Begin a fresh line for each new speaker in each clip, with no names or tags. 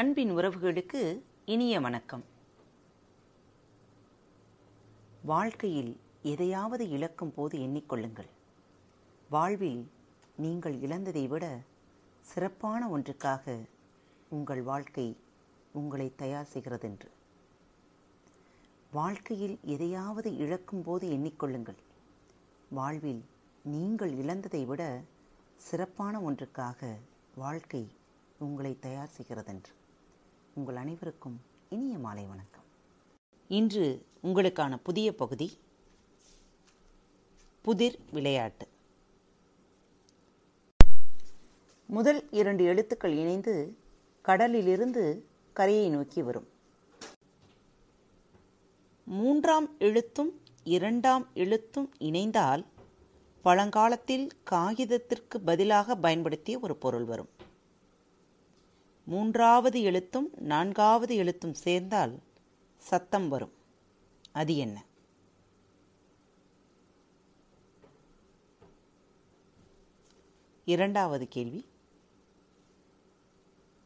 அன்பின் உறவுகளுக்கு இனிய வணக்கம். வாழ்க்கையில் எதையாவது இழக்கும் போது எண்ணிக்கொள்ளுங்கள். வாழ்வில் நீங்கள் இழந்ததை விட சிறப்பான ஒன்றுக்காக உங்கள் வாழ்க்கை உங்களை தயார் செய்கிறதென்று. வாழ்க்கையில் எதையாவது இழக்கும் போது எண்ணிக்கொள்ளுங்கள். வாழ்வில் நீங்கள் இழந்ததை விட சிறப்பான ஒன்றுக்காக வாழ்க்கை உங்களை தயார் செய்கிறதென்று. உங்கள் அனைவருக்கும் இனிய மாலை வணக்கம். இன்று உங்களுக்கான புதிய பகுதி புதிர் விளையாட்டு. முதல் இரண்டு எழுத்துக்கள் இணைந்து கடலிலிருந்து கரையை நோக்கி வரும். மூன்றாம் எழுத்தும் இரண்டாம் எழுத்தும் இணைந்தால் பழங்காலத்தில் காகிதத்திற்கு பதிலாக பயன்படுத்திய ஒரு பொருள் வரும். மூன்றாவது எழுத்தும் நான்காவது எழுத்தும் சேர்ந்தால் சத்தம் வரும். அது என்ன? இரண்டாவது கேள்வி.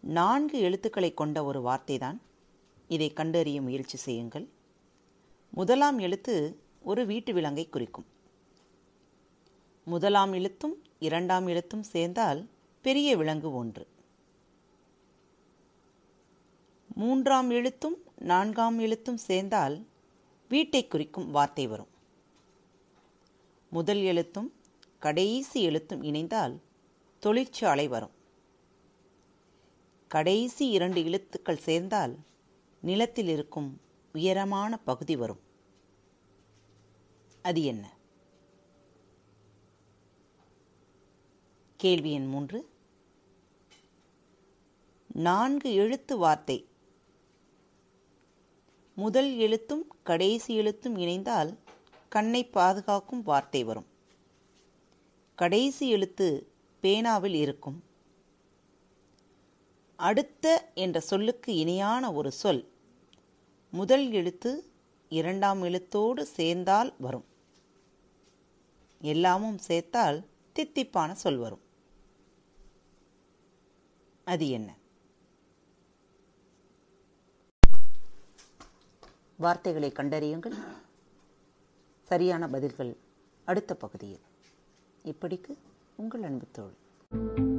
நான்கு எழுத்துக்களை கொண்ட ஒரு வார்த்தைதான். இதை கண்டறிய முயற்சி செய்யுங்கள். முதலாம் எழுத்து ஒரு வீட்டு விலங்கை குறிக்கும். முதலாம் எழுத்தும் இரண்டாம் எழுத்தும் சேர்ந்தால் பெரிய விலங்கு ஒன்று. மூன்றாம் எழுத்தும் நான்காம் எழுத்தும் சேர்ந்தால் வீட்டை குறிக்கும் வார்த்தை வரும். முதல் எழுத்தும் கடைசி எழுத்தும் இணைந்தால் தொழிற்சாலை வரும். கடைசி இரண்டு எழுத்துக்கள் சேர்ந்தால் நிலத்தில் இருக்கும் உயரமான பகுதி வரும். அது என்ன? கேள்வி எண் மூன்று. நான்கு எழுத்து வார்த்தை முதல் எழுத்தும் கடைசி எழுத்தும் இணைந்தால் கண்ணை பாதுகாக்கும் வார்த்தை வரும். கடைசி எழுத்து பேனாவில் இருக்கும். அடுத்த என்ற சொல்லுக்கு இணையான ஒரு சொல் முதல் எழுத்து இரண்டாம் எழுத்தோடு சேர்ந்தால் வரும். எல்லாமும் சேர்த்தால் தித்திப்பான சொல் வரும். அது என்ன? வார்த்தைகளை கண்டறியுங்கள். சரியான பதில்கள் அடுத்த பகுதியில். இப்படிக்கு உங்கள் அன்பு தோழி.